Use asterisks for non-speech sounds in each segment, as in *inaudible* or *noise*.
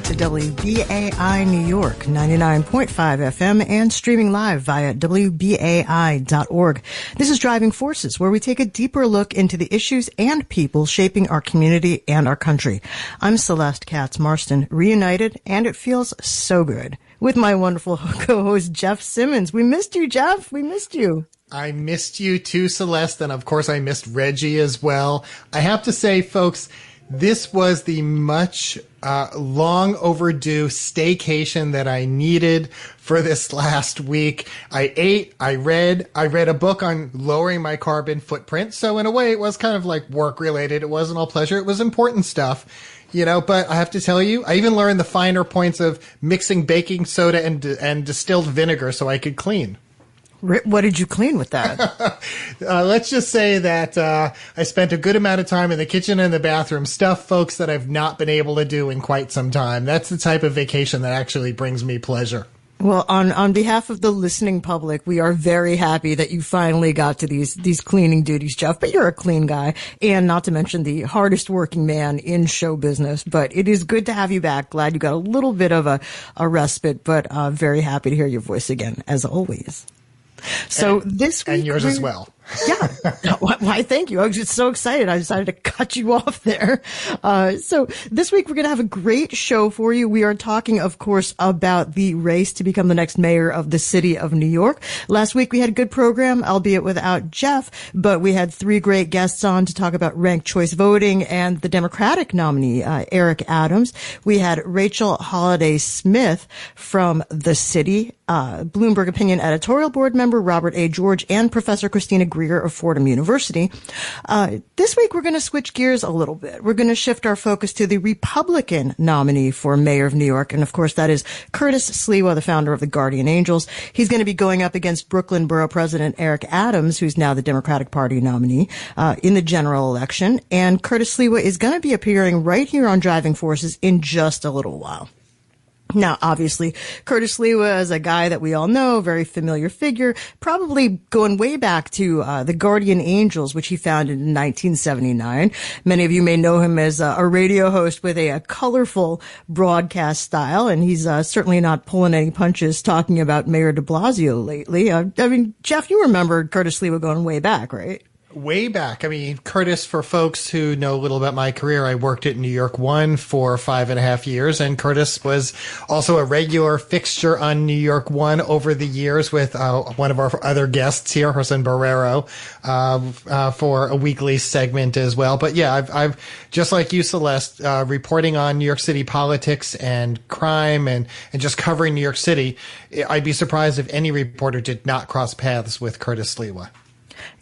to WBAI New York 99.5 FM and streaming live via WBAI.org. This is Driving Forces, where we take a deeper look into the issues and people shaping our community and our country. I'm Celeste Katz Marston, reunited, and it feels so good with my wonderful *laughs* co-host Jeff Simmons. We missed you, Jeff. We missed you. I missed you too, Celeste, and of course I missed Reggie as well. I have to say, folks, this was the much uh, long overdue staycation that I needed for this *laughs* last week. I ate, I read, I read a book on lowering my carbon footprint. So in a way, it was kind of like work related. It wasn't all pleasure. It was important stuff you know, but I have to tell you, I even learned the finer points of mixing baking soda and and distilled vinegar so I could clean. What did you clean with that? *laughs* uh, let's just say that uh, I spent a good amount of time in the kitchen and the bathroom, stuff, folks, that I've not been able to do in quite some time. That's the type of vacation that actually brings me pleasure. Well, on, on behalf of the listening public, we are very happy that you finally got to these, these cleaning duties, Jeff, but you're a clean guy and not to mention the hardest working man in show business, but it is good to have you back. Glad you got a little bit of a, a respite, but uh, very happy to hear your voice again, as always. So and, this week, and yours as well. Yeah. *laughs* Why, thank you. I was just so excited. I decided to cut you *laughs* off there. Uh, so this week we're going to have a great show for you. We are talking, of course, about the race to become the next mayor of the city of New York. Last week we had a good program, albeit without Jeff, but we had three great guests on to talk about ranked choice voting and the Democratic nominee, uh, Eric Adams. We had Rachel Holliday Smith from the city, uh, Bloomberg Opinion editorial board member Robert A. George and Professor Christina Greer of Fordham University. Uh, this week we're going to switch gears a little bit. We're going to shift our focus to the Republican nominee for mayor of New York. And of course, that is Curtis Sliwa, the founder of the Guardian Angels. He's going to be going up against Brooklyn Borough President Eric Adams, who's now the Democratic Party nominee, uh, in the general election. And Curtis Sliwa is going to be appearing right here on Driving Forces in just a little while. Now, obviously, Curtis Sliwa is a guy that we all know, very familiar figure, probably going way back to uh, the Guardian Angels, which he founded in 1979. Many of you may know him as a, a radio host with a, a, colorful broadcast style, and he's uh, certainly not pulling any punches talking about Mayor de Blasio lately. Uh, I mean, Jeff, you remember Curtis Sliwa going way back, right? Way back. I mean, Curtis, for folks who know a little about my career, I worked at New York One for five and a half years, and Curtis was also a regular fixture on New York One over the years with uh, one of our other guests here, Gerson Borrero, uh, uh, for a weekly segment as well. But yeah, I've, I've just like you, Celeste, uh, reporting on New York City politics and crime and, and just covering New York City. I'd be surprised if any reporter did not cross paths with Curtis Sliwa.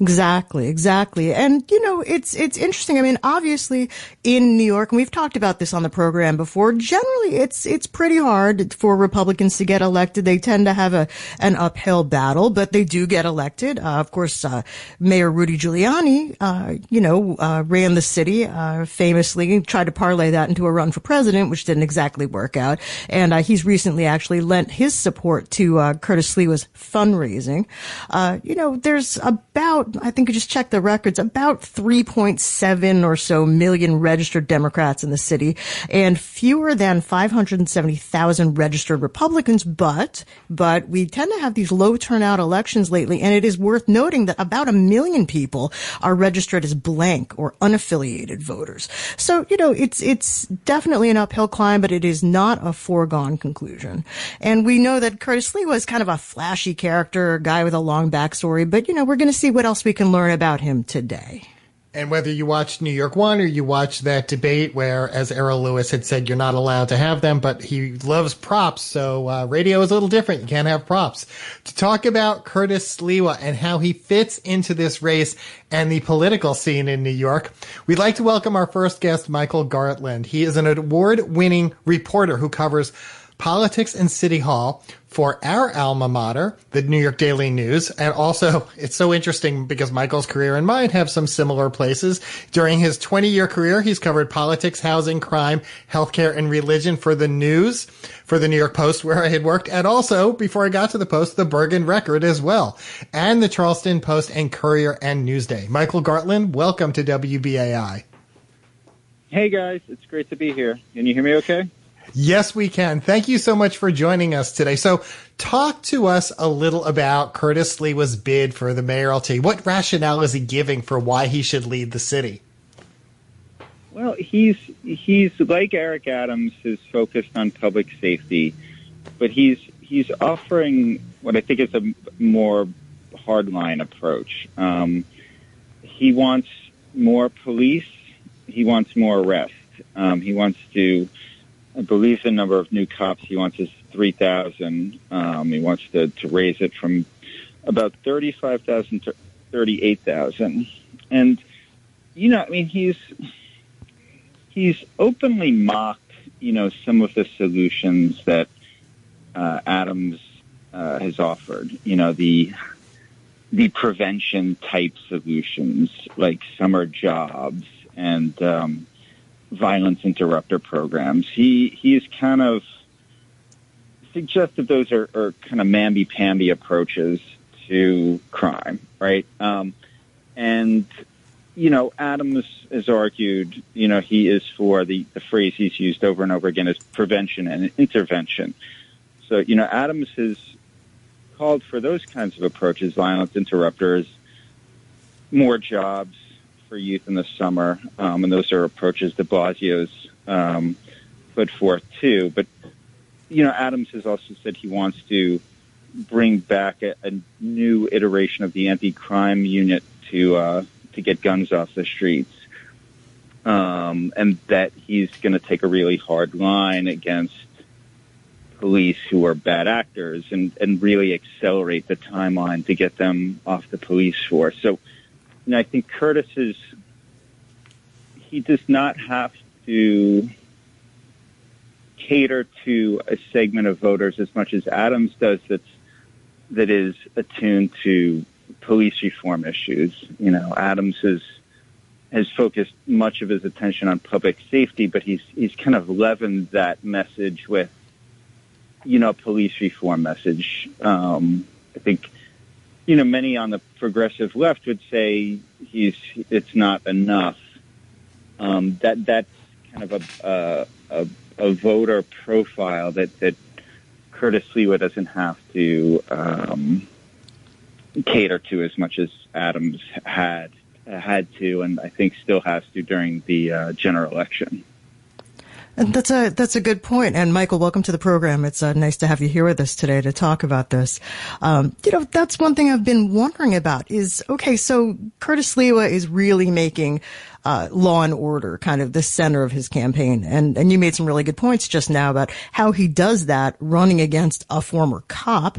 Exactly, exactly. And, you know, it's, it's interesting. I mean, obviously in New York, and we've talked about this on the program before, generally it's, it's pretty hard for Republicans to get elected. They tend to have a, an uphill battle, but they do get elected. Uh, of course, uh, Mayor Rudy Giuliani, uh, you know, uh, ran the city, uh, famously tried to parlay that into a run for president, which didn't exactly work out. And, uh, he's recently actually lent his support to, Curtis Sliwa's fundraising. you know, there's about I think I just checked the records, about 3.7 or so million registered Democrats in the city and fewer than 570,000 registered Republicans. But, but we tend to have these low turnout elections lately. And it is worth noting that about a million people are registered as blank or unaffiliated voters. So, you know, it's, it's definitely an uphill climb, but it is not a foregone conclusion. And we know that Curtis Sliwa's kind of a flashy character, a guy with a long backstory, but you know, we're going to see what else we can learn about him today. And whether you watch New York One or you watch that debate where, as Errol Louis had said, you're not allowed to have them, but he loves props. So uh, radio is a little different. You can't have props. To talk about Curtis Sliwa and how he fits into this race and the political scene in New York, we'd like to welcome our first guest, Michael Gartland. He is an award-winning reporter who covers politics and city hall for our alma mater, the New York Daily News. And also, it's so interesting because Michael's career and mine have some similar places. During his 20 year career, he's covered politics, housing, crime, healthcare, and religion for the news, for the New York Post, where I had worked. And also, before I got to the Post, the Bergen Record as well, and the Charleston Post and Courier and Newsday. Michael Gartland, welcome to WBAI. Hey guys, it's great to be here. Can you hear me okay? Yes, we can. Thank you so much for joining us today. So, talk to us a little about Curtis Sliwa's bid for the mayoralty. What rationale is he giving for why he should lead the city? Well, he's he's like Eric Adams, is focused on public safety, but he's he's offering what I think is a more hardline approach. Um, he wants more police. He wants more arrests. Um, he wants to I believe the number of new cops he wants is 3,000. Um, he wants to, to raise it from about 35,000 to 38,000. And, you know, I mean, he's, he's openly mocked, you know, some of the solutions that uh, Adams uh, has offered. You know, the, the prevention type solutions like summer jobs and, um, violence interrupter programs. He he's kind of suggested those are, are kind of mamby-pamby approaches to crime, right? Um, and you know, Adams has argued, you know, he is for the, the phrase he's used over and over again is prevention and intervention. So, you know, Adams has called for those kinds of approaches, violence interrupters, more jobs, for youth in the summer, um, and those are approaches that Blasio's um, put forth too. But you know, Adams has also said he wants to bring back a, a new iteration of the anti-crime unit to uh, to get guns off the streets, um, and that he's going to take a really hard line against police who are bad actors and, and really accelerate the timeline to get them off the police force. So know, I think Curtis is, he does not have to cater to a segment of voters as much as Adams does that's, that is attuned to police reform issues. You know, Adams has, has focused much of his attention on public safety, but he's, he's kind of leavened that message with, you know, police reform message. Um, I think you know, many on the progressive left would say he's it's not enough. Um, that that's kind of a, a, a voter profile that that Curtis Sliwa doesn't have to um, cater to as much as Adams had had to, and I think still has to during the uh, general election. And that's a that's a good point. And Michael, welcome to the program. It's uh, nice to have you here with us today to talk about this. Um, you know, that's one thing I've been wondering about. Is okay. So Curtis Sliwa is really making uh, law and order kind of the center of his campaign. And, and you made some really good points just now about how he does that running against a former cop,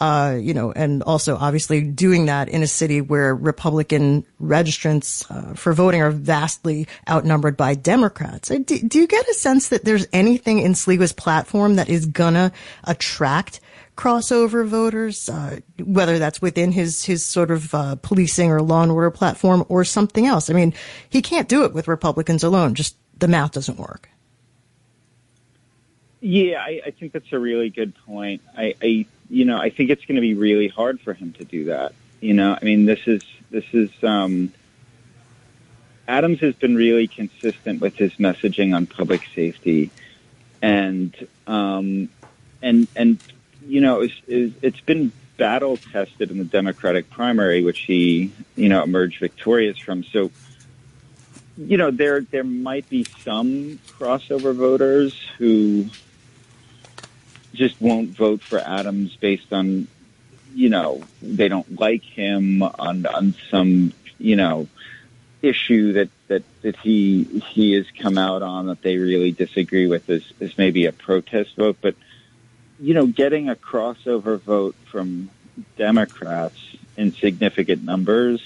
uh, you know, and also obviously doing that in a city where Republican registrants uh, for voting are vastly outnumbered by Democrats. Uh, do, do you get a sense that there's anything in Sliwa's platform that is gonna attract crossover voters, uh, whether that's within his his sort of uh, policing or law and order platform or something else. I mean, he can't do it with Republicans alone. Just the math doesn't work. Yeah, I, I think that's a really good point. I, I you know, I think it's going to be really hard for him to do that. You know, I mean, this is this is. Um, Adams has been really consistent with his messaging on public safety, and um, and and you know, it's, it's been battle tested in the Democratic primary, which he, you know, emerged victorious from. So, you know, there there might be some crossover voters who just won't vote for Adams based on, you know, they don't like him on on some, you know, issue that that that he he has come out on that they really disagree with is is maybe a protest vote, but you know, getting a crossover vote from Democrats in significant numbers,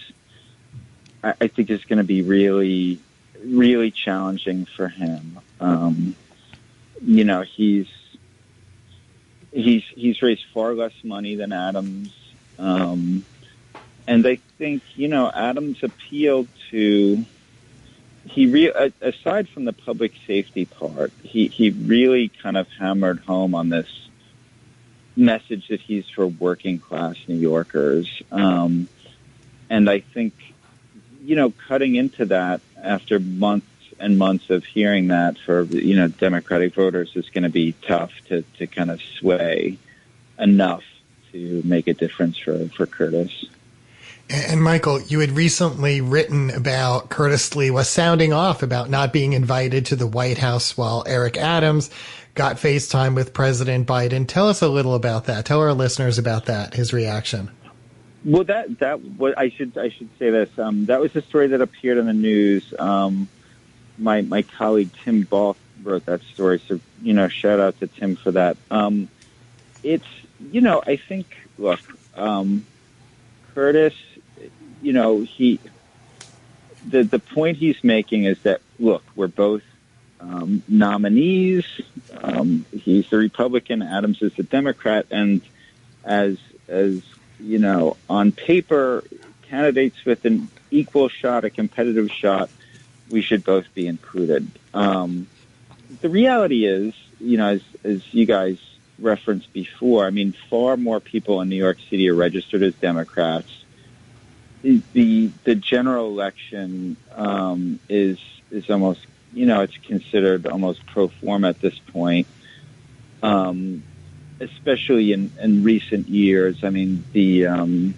I, I think is going to be really, really challenging for him. Um, you know, he's he's he's raised far less money than Adams, um, and I think you know Adams appealed to he re- aside from the public safety part, he he really kind of hammered home on this message that he's for working class New Yorkers. Um, and I think, you know, cutting into that after months and months of hearing that for you know Democratic voters is going to be tough to to kind of sway enough to make a difference for for Curtis. And Michael, you had recently written about Curtis Sliwa's sounding off about not being invited to the White House while Eric Adams got FaceTime with President Biden. Tell us a little about that. Tell our listeners about that, his reaction. Well, that that what I should I should say this. Um, that was a story that appeared in the news. Um, my my colleague Tim Balk wrote that story, so you know, shout out to Tim for that. Um, it's you know, I think look, um, Curtis, you know, he the the point he's making is that look, we're both um, nominees. Um, he's the Republican, Adams is the Democrat, and as as you know, on paper, candidates with an equal shot, a competitive shot, we should both be included. Um, the reality is, you know, as, as you guys referenced before, I mean, far more people in New York City are registered as Democrats. The the general election um, is is almost, you know, it's considered almost pro forma at this point. Um, especially in, in recent years. I mean, the um,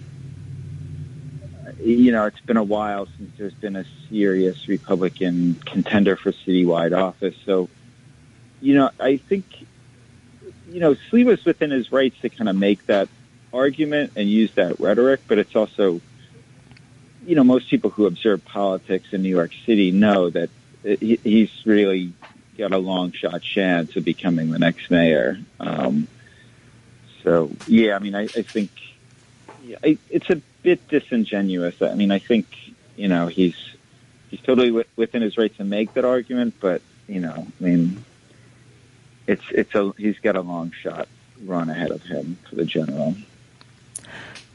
you know, it's been a while since there's been a serious Republican contender for citywide office. So, you know, I think you know, Sliwa's within his rights to kind of make that argument and use that rhetoric, but it's also, you know, most people who observe politics in New York City know that he's really got a long shot chance of becoming the next mayor. Um, so yeah, I mean, I, I think yeah, I, it's a bit disingenuous. I mean, I think you know he's he's totally w- within his right to make that argument, but you know, I mean, it's it's a he's got a long shot run ahead of him for the general.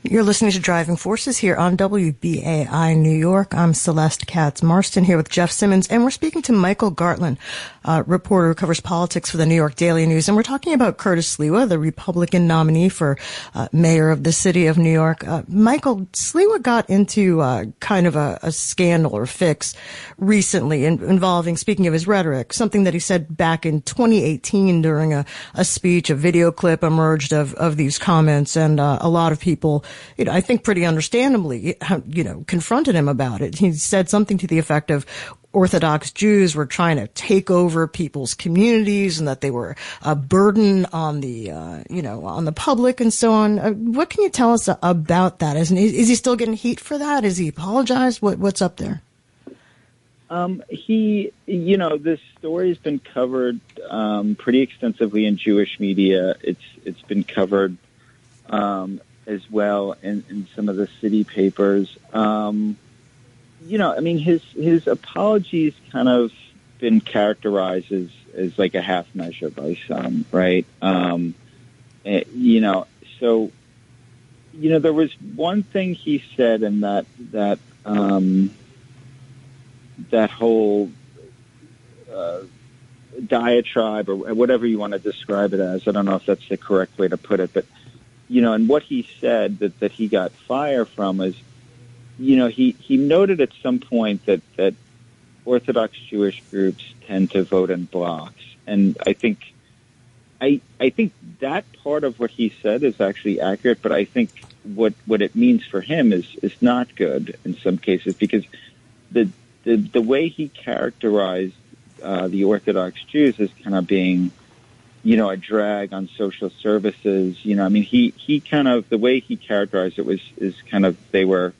You're listening to Driving Forces here on WBAI New York. I'm Celeste Katz Marston here with Jeff Simmons, and we're speaking to Michael Gartland, uh, reporter who covers politics for the New York Daily News, and we're talking about Curtis Sliwa, the Republican nominee for uh, mayor of the city of New York. Uh, Michael Sliwa got into uh, kind of a, a, scandal or fix recently in, involving, speaking of his rhetoric, something that he said back in 2018 during a, a speech. A video clip emerged of of these comments, and uh, a lot of people you know, I think pretty understandably, you know, confronted him about it. He said something to the effect of, Orthodox Jews were trying to take over people's communities and that they were a burden on the, uh, you know, on the public and so on. Uh, what can you tell us about that? Is, is he still getting heat for that? Is he apologized? What, what's up there? Um, he, you know, this story has been covered um, pretty extensively in Jewish media. It's it's been covered um, as well in, in some of the city papers. Um, you know, I mean, his his apologies kind of been characterized as as like a half measure by some, right? Um, eh, you know, so you know, there was one thing he said in that that um, that whole uh, diatribe or whatever you want to describe it as. I don't know if that's the correct way to put it, but you know, and what he said that, that he got fire from is, you know, he, he noted at some point that, that Orthodox Jewish groups tend to vote in blocks. And I think, I, I think that part of what he said is actually accurate, but I think what, what it means for him is, is not good in some cases because the, the, the way he characterized uh, the Orthodox Jews as kind of being you know, a drag on social services. You know, I mean, he, he kind of, the way he characterized it was, is kind of, they were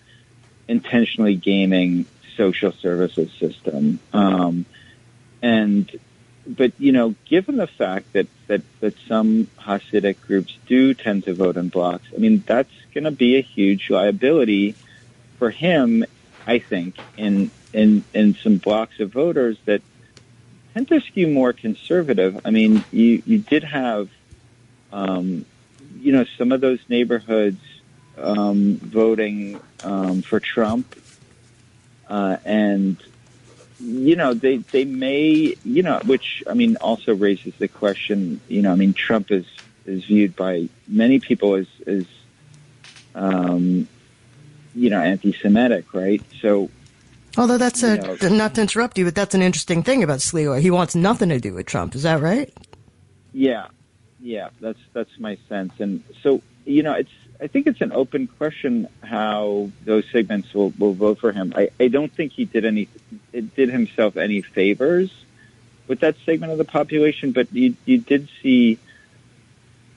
intentionally gaming social services system. Um, and, but, you know, given the fact that, that, that some Hasidic groups do tend to vote in blocks, I mean, that's going to be a huge liability for him, I think, in, in, in some blocks of voters that, tend to skew more conservative. I mean, you you did have, um, you know, some of those neighborhoods um, voting um, for Trump, uh, and you know they they may you know which I mean also raises the question. You know, I mean Trump is is viewed by many people as as um, you know anti-Semitic, right? So Although that's a, know, not to interrupt you, but that's an interesting thing about Sliwa. He wants nothing to do with Trump. Is that right? Yeah, yeah, that's that's my sense. And so, you know, it's I think it's an open question how those segments will, will vote for him. I, I don't think he did any it did himself any favors with that segment of the population, but you you did see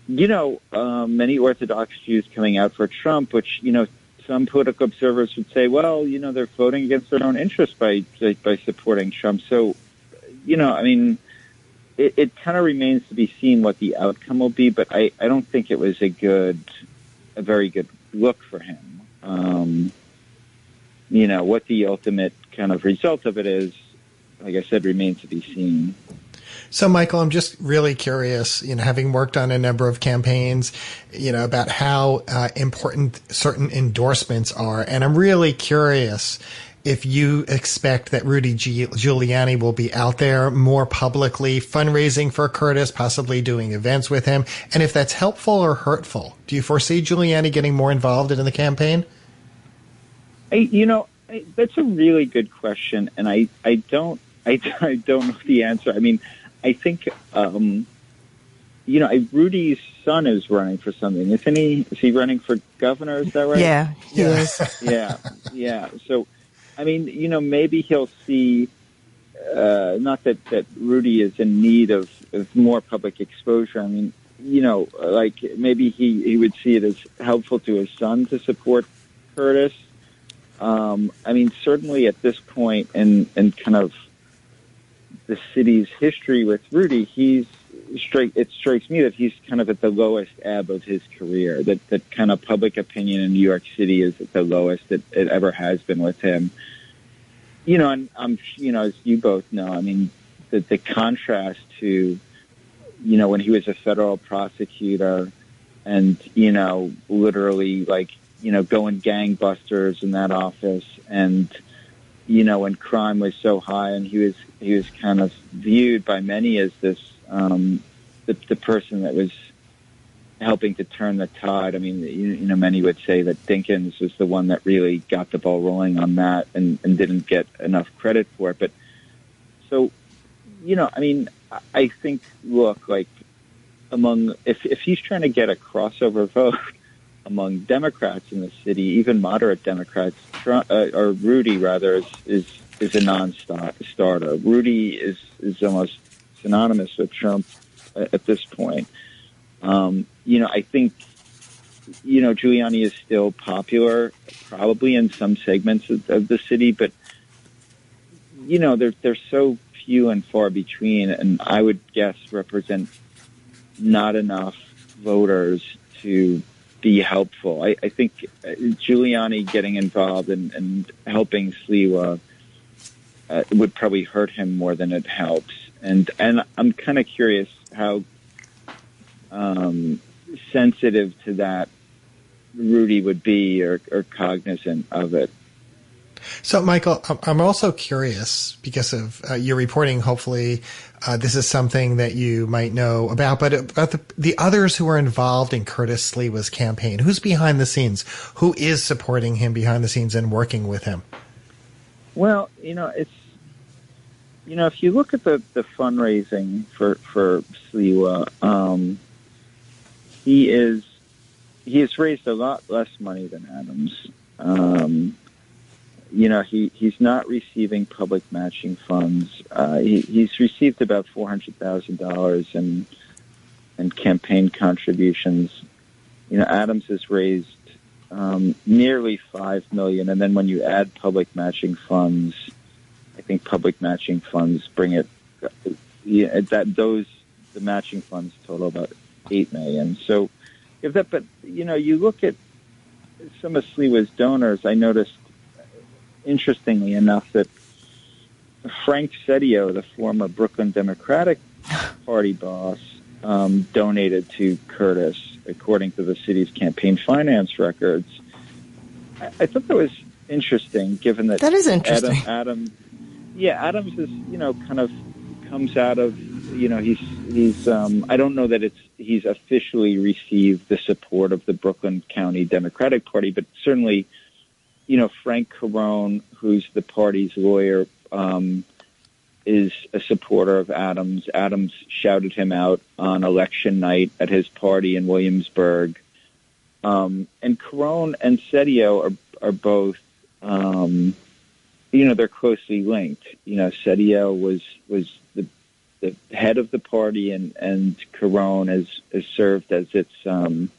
you know, um, many Orthodox Jews coming out for Trump, which, you know, some political observers would say, well, you know, they're voting against their own interests by by supporting Trump. So, you know, I mean, it, it kind of remains to be seen what the outcome will be. But I, I don't think it was a good, a very good look for him. Um, you know, what the ultimate kind of result of it is, like I said, remains to be seen. So, Michael, I'm just really curious, you know, having worked on a number of campaigns, you know, about how uh, important certain endorsements are. And I'm really curious if you expect that Rudy Giuliani will be out there more publicly fundraising for Curtis, possibly doing events with him, and if that's helpful or hurtful. Do you foresee Giuliani getting more involved in the campaign? I, you know, I, that's a really good question, and I, I don't, I, *laughs* I don't know the answer. I mean, I think, um, you know, Rudy's son is running for something, isn't he? Is he running for governor? Is that right? Yeah, he yeah. is. *laughs* yeah, yeah. So, I mean, you know, maybe he'll see. Uh, not that that Rudy is in need of, of more public exposure. I mean, you know, like maybe he he would see it as helpful to his son to support Curtis. Um, I mean, certainly at this point, and and kind of the city's history with Rudy, he's straight. It strikes me that he's kind of at the lowest ebb of his career. That that kind of public opinion in New York City is at the lowest that it ever has been with him. You know, and I'm you know as you both know, I mean the the contrast to you know when he was a federal prosecutor and you know literally like you know going gangbusters in that office and you know, when crime was so high, and he was he was kind of viewed by many as this um, the, the person that was helping to turn the tide. I mean, you, you know, many would say that Dinkins was the one that really got the ball rolling on that, and, and didn't get enough credit for it. But so, you know, I mean, I think look like among if if he's trying to get a crossover *laughs* vote among Democrats in the city, even moderate Democrats, uh, or Rudy rather, is is, is a non-starter. Rudy is is almost synonymous with Trump at this point. Um, you know, I think you know Giuliani is still popular, probably in some segments of, of the city, but you know they're they're so few and far between, and I would guess represent not enough voters to be helpful. I, I think uh, Giuliani getting involved and, and helping Sliwa uh, would probably hurt him more than it helps. And and I'm kind of curious how um, sensitive to that Rudy would be or, or cognizant of it. So, Michael, I'm also curious because of uh, your reporting. Hopefully, uh, this is something that you might know about, but about the, the others who are involved in Curtis Sliwa's campaign. Who's behind the scenes? Who is supporting him behind the scenes and working with him? Well, you know, it's you know, if you look at the, the fundraising for for Sliwa, um, he is he has raised a lot less money than Adams. Um, you know, he, he's not receiving public matching funds. Uh, he, he's received about four hundred thousand dollars in in campaign contributions. You know, Adams has raised um, nearly five million, and then when you add public matching funds, I think public matching funds bring it. Yeah, that those the matching funds total about eight million. So, if that, but you know, you look at some of Sliwa's donors. I noticed interestingly enough, that Frank Seddio, the former Brooklyn Democratic *laughs* Party boss, um, donated to Curtis, according to the city's campaign finance records. I, I thought that was interesting, given that that is interesting. Adam, Adam, yeah, Adams is you know kind of comes out of you know he's he's um, I don't know that it's he's officially received the support of the Brooklyn County Democratic Party, but certainly you know, Frank Carone, who's the party's lawyer, um, is a supporter of Adams. Adams shouted him out on election night at his party in Williamsburg. Um, and Carone and Seddio are, are both, um, you know, they're closely linked. You know, Seddio was, was the, the head of the party and, and Carone has, has served as its, um,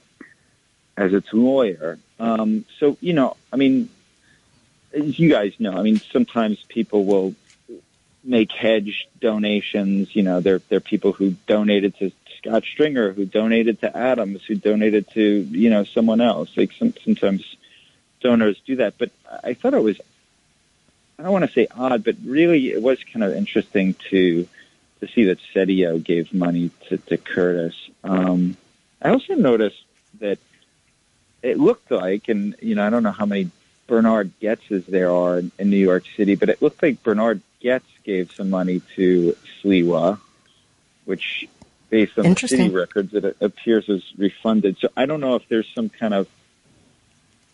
as its lawyer. Um, so, you know, I mean, as you guys know, I mean, sometimes people will make hedge donations. You know, they're they're people who donated to Scott Stringer, who donated to Adams, who donated to you know someone else. Like some, sometimes donors do that, but I thought it was I don't want to say odd, but really it was kind of interesting to to see that Seddio gave money to, to Curtis. Um, I also noticed that it looked like, and you know, I don't know how many Bernard Goetzes there are in, in New York City, but it looked like Bernard Goetz gave some money to Sliwa, which, based on the city records, it appears was refunded. So I don't know if there's some kind of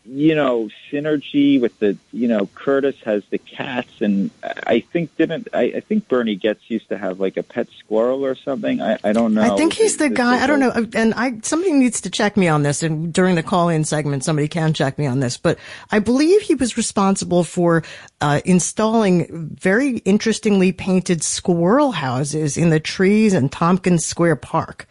you know, synergy with the, you know, Curtis has the cats, and I think didn't I, I think Bernie Goetz used to have like a pet squirrel or something. I, I don't know. I think he's the guy. I don't know, and I somebody needs to check me on this. And during the call-in segment, somebody can check me on this. But I believe he was responsible for uh, installing very interestingly painted squirrel houses in the trees in Tompkins Square Park.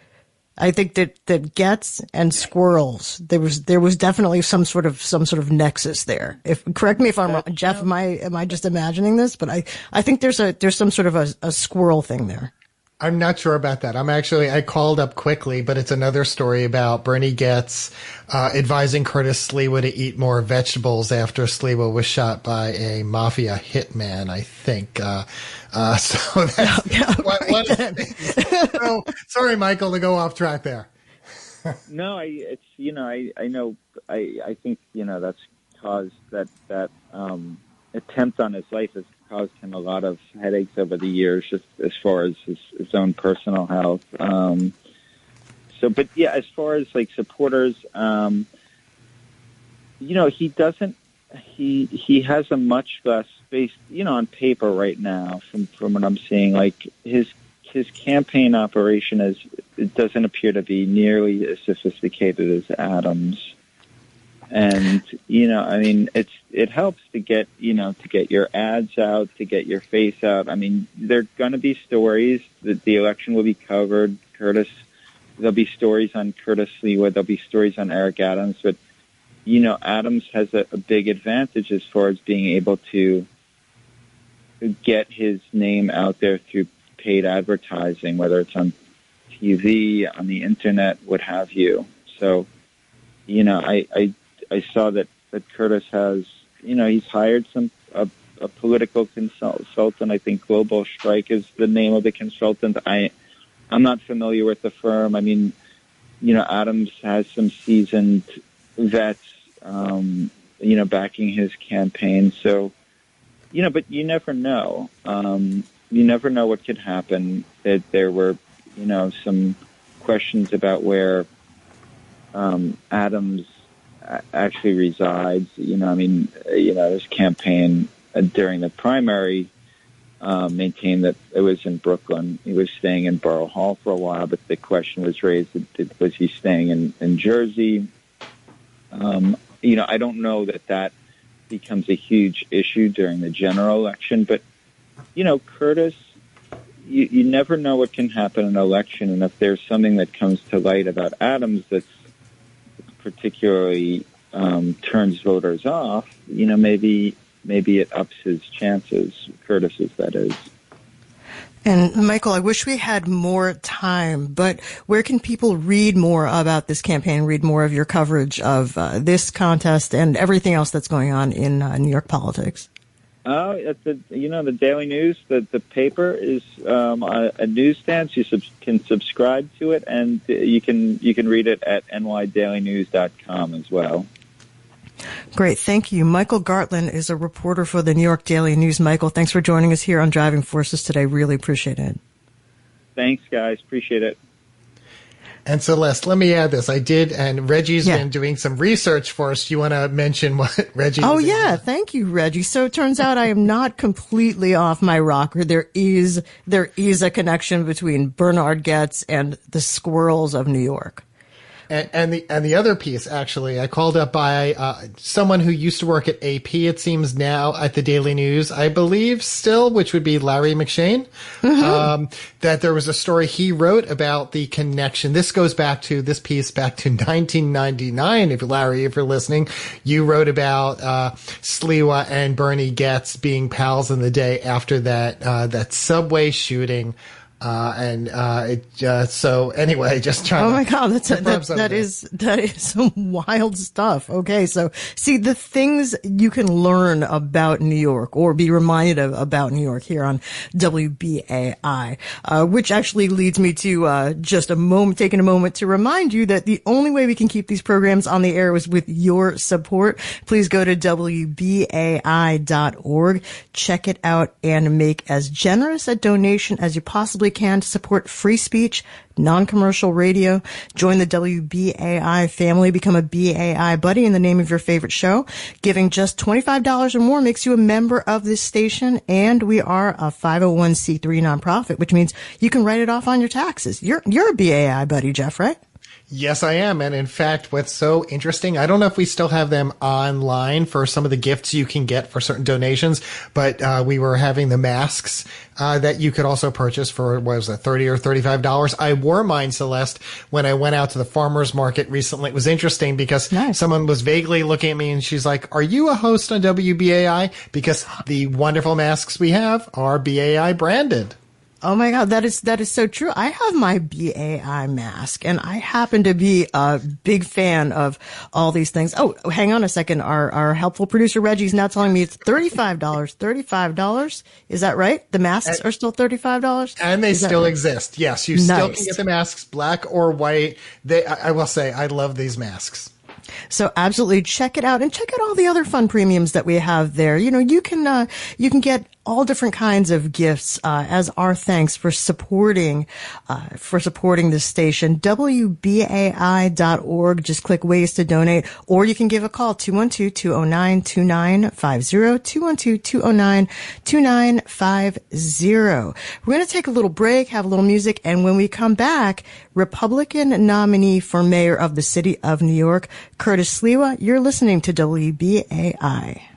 I think that that Goetz and squirrels there was there was definitely some sort of some sort of nexus there. If correct me if I'm wrong, Jeff, am I am I just imagining this? But I I think there's a there's some sort of a, a squirrel thing there. I'm not sure about that. I'm actually, I called up quickly, but it's another story about Bernie Goetz uh, advising Curtis Sliwa to eat more vegetables after Sliwa was shot by a mafia hitman, I think. Uh, uh, *laughs* so that's yeah, what, what so, sorry, Michael, to go off track there. *laughs* no, I, it's, you know, I, I know, I, I think, you know, that's caused that, that, um, attempt on his life has caused him a lot of headaches over the years, just as far as his, his own personal health. Um, so, but yeah, as far as like supporters, um, you know, he doesn't. He he has a much less space, you know, on paper right now. From from what I'm seeing, like his his campaign operation is it doesn't appear to be nearly as sophisticated as Adams and you know i mean it's it helps to get you know to get your ads out to get your face out. I mean there're going to be stories that the election will be covered curtis. There'll be stories on curtis Sliwa there'll be stories on eric adams. But you know adams has a, a big advantage as far as being able to get his name out there through paid advertising whether it's on tv on the internet what have you. So you know i i I saw that that Curtis has, you know, he's hired some a, a political consultant. I think Global Strike is the name of the consultant. I I'm not familiar with the firm. I mean, you know, Adams has some seasoned vets, um, you know, backing his campaign. So, you know, but you never know. Um, you never know what could happen. That there were, you know, some questions about where um, Adams actually resides. You know, I mean, you know, this campaign uh, during the primary uh, maintained that it was in Brooklyn. He was staying in Borough Hall for a while, but the question was raised: was he staying in, in Jersey? Um, you know, I don't know that that becomes a huge issue during the general election, but you know, Curtis. You, you never know what can happen in an election, and if there's something that comes to light about Adams that's particularly um, turns voters off, you know, maybe maybe it ups his chances, Curtis's that is. And Michael, I wish we had more time, but where can people read more about this campaign, read more of your coverage of uh, this contest and everything else that's going on in uh, New York politics? Oh, at the you know the Daily News, the the paper is um, a, a newsstand. You sub- can subscribe to it, and you can you can read it at nydailynews.com as well. Great, thank you. Michael Gartland is a reporter for the New York Daily News. Michael, thanks for joining us here on Driving Forces today. Really appreciate it. Thanks, guys. Appreciate it. And Celeste, let me add this. I did, and Reggie's Yeah. been doing some research for us. Do you want to mention what *laughs* Reggie? Oh yeah, thank you, Reggie. So it turns out I am not completely off my rocker. There is there is a connection between Bernard Goetz and the squirrels of New York. And, and the and the other piece, actually, I called up by uh, someone who used to work at AP. It seems now at the Daily News, I believe, still, which would be Larry McShane. Um, that there was a story he wrote about the connection. This goes back to this piece back to *laughs* 1999. If Larry, if you're listening, you wrote about uh, Sliwa and Bernie Goetz being pals in the day after that uh, that subway shooting. Uh, and, uh, it, uh, so anyway, *laughs* just trying Oh to my god, that's a, that, that is that is *laughs* some wild stuff. Okay, so see the things you can learn about New York or be reminded of about New York here on WBAI, uh, which actually leads me to uh, just a moment, taking a moment to remind you that the only way we can keep these programs on the air was with your support. Please go to WBAI.org, check it out, and make as generous a donation as you possibly can to support free speech non-commercial radio. Join the WBAI family. Become a BAI buddy in the name of your favorite show. Giving just $25 or more makes you a member of this station. And we are a 501c3 nonprofit, which means you can write it off on your taxes. You're, you're a BAI buddy, Jeff, right? Yes, I am. And in fact, what's so interesting, I don't know if we still have them online for some of the gifts you can get for certain donations, but uh, we were having the masks uh, that you could also purchase for, what was it, 30 or $35. I wore mine, Celeste, when I went out to the farmer's market recently. It was interesting because Nice. someone was vaguely looking at me and she's like, are you a host on WBAI? Because the wonderful masks we have are BAI branded. Oh my God, that is that is so true. I have my BAI mask, and I happen to be a big fan of all these things. Oh, hang on a second. Our our helpful producer Reggie's now telling me it's thirty five dollars. Thirty five dollars. Is that right? The masks are still thirty five dollars, And they still right? exist. Yes, you still can get the masks, black or white. They, I, I will say, I love these masks. So absolutely check it out and check out all the other fun premiums that we have there. You know, you can, uh, you can get all different kinds of gifts, uh, as our thanks for supporting, uh, for supporting this station. WBAI.org. Just click ways to donate or you can give a call 212-209-2950, 212-209-2950. We're going to take a little break, have a little music, and when we come back, Republican nominee for mayor of the city of New York, Curtis Sliwa, you're listening to WBAI.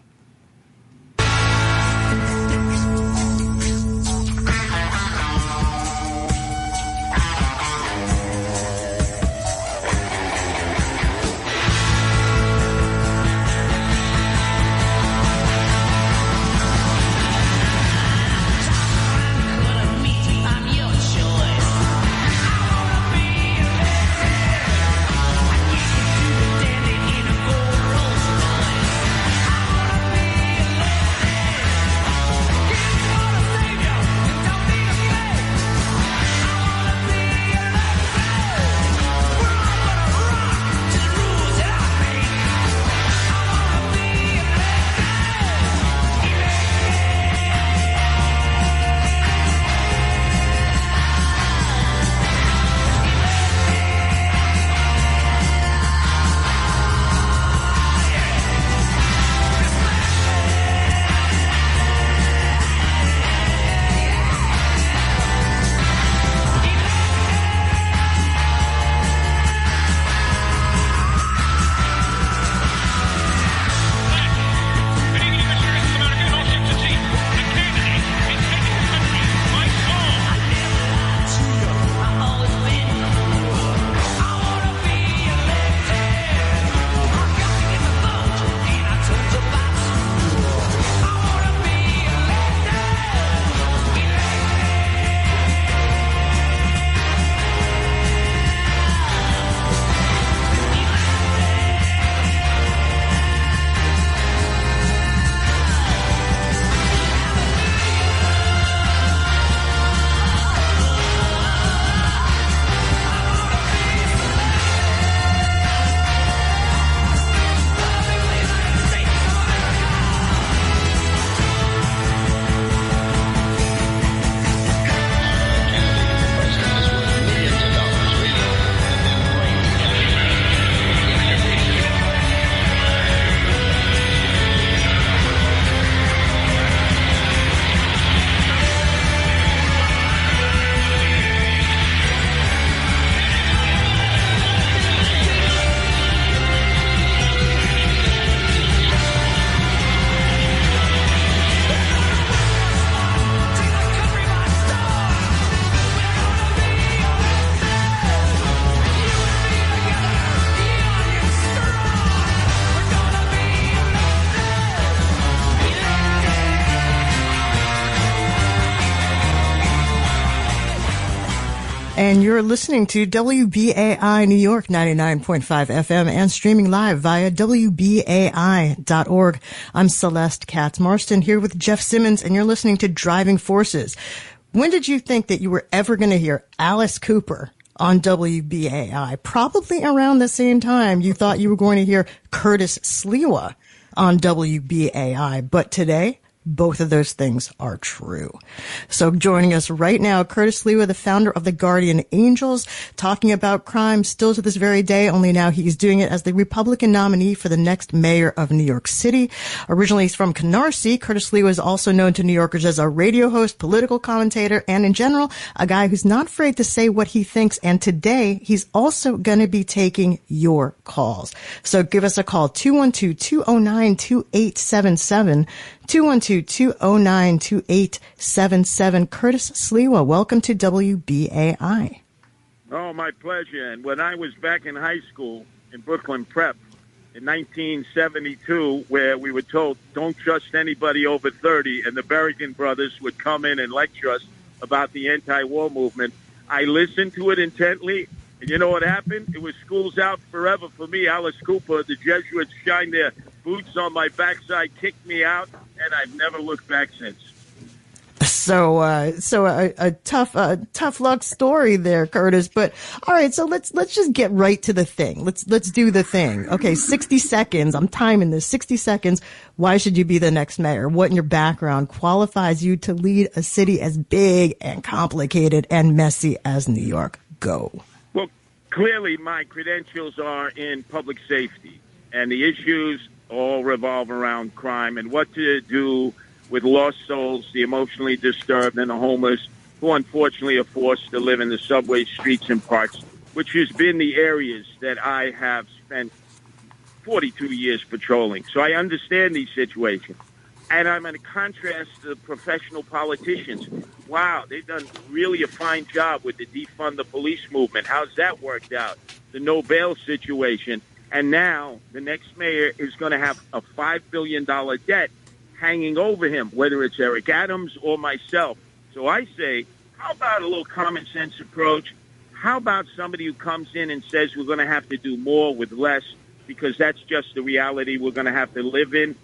And you're listening to WBAI New York 99.5 FM and streaming live via WBAI.org. I'm Celeste Katz Marston here with Jeff Simmons and you're listening to Driving Forces. When did you think that you were ever going to hear Alice Cooper on WBAI? Probably around the same time you thought you were going to hear Curtis Sliwa on WBAI. But today, both of those things are true. So joining us right now, Curtis Sliwa, the founder of the Guardian Angels, talking about crime still to this very day, only now he's doing it as the Republican nominee for the next mayor of New York City. Originally he's from Canarsie, Curtis Sliwa is also known to New Yorkers as a radio host, political commentator, and in general, a guy who's not afraid to say what he thinks. And today he's also going to be taking your calls. So give us a call, 212-209-2877. 212-209-2877. Curtis Sliwa, welcome to WBAI. Oh, my pleasure. And when I was back in high school in Brooklyn Prep in 1972, where we were told, don't trust anybody over 30, and the Berrigan brothers would come in and lecture us about the anti-war movement, I listened to it intently, and you know what happened? It was schools out forever for me. Alice Cooper, the Jesuits shined their boots on my backside, kicked me out, and I've never looked back since. So, uh, so a, a tough, tough luck story there, Curtis. But all right, so let's let's just get right to the thing. Let's let's do the thing. Okay, sixty seconds. I'm timing this. Sixty seconds. Why should you be the next mayor? What in your background qualifies you to lead a city as big and complicated and messy as New York? Go. Clearly my credentials are in public safety, and the issues all revolve around crime and what to do with lost souls, the emotionally disturbed, and the homeless who unfortunately are forced to live in the subway streets and parks, which has been the areas that I have spent 42 years patrolling. So I understand these situations. And I'm in contrast to professional politicians. Wow, they've done really a fine job with the defund the police movement. How's that worked out? The no bail situation. And now the next mayor is going to have a $5 billion debt hanging over him, whether it's Eric Adams or myself. So I say, how about a little common sense approach? How about somebody who comes in and says we're going to have to do more with less because that's just the reality we're going to have to live in?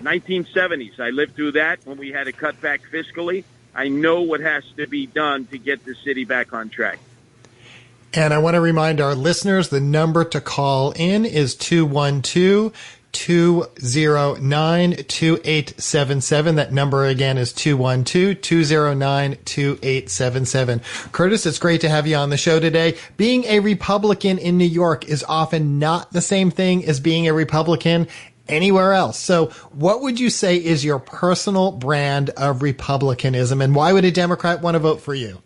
1970s, I lived through that when we had to cut back fiscally. I know what has to be done to get the city back on track. And I want to remind our listeners the number to call in is 212 209 2877. That number again is 212 209 2877. Curtis, it's great to have you on the show today. Being a Republican in New York is often not the same thing as being a Republican anywhere else. So what would you say is your personal brand of Republicanism and why would a Democrat want to vote for you?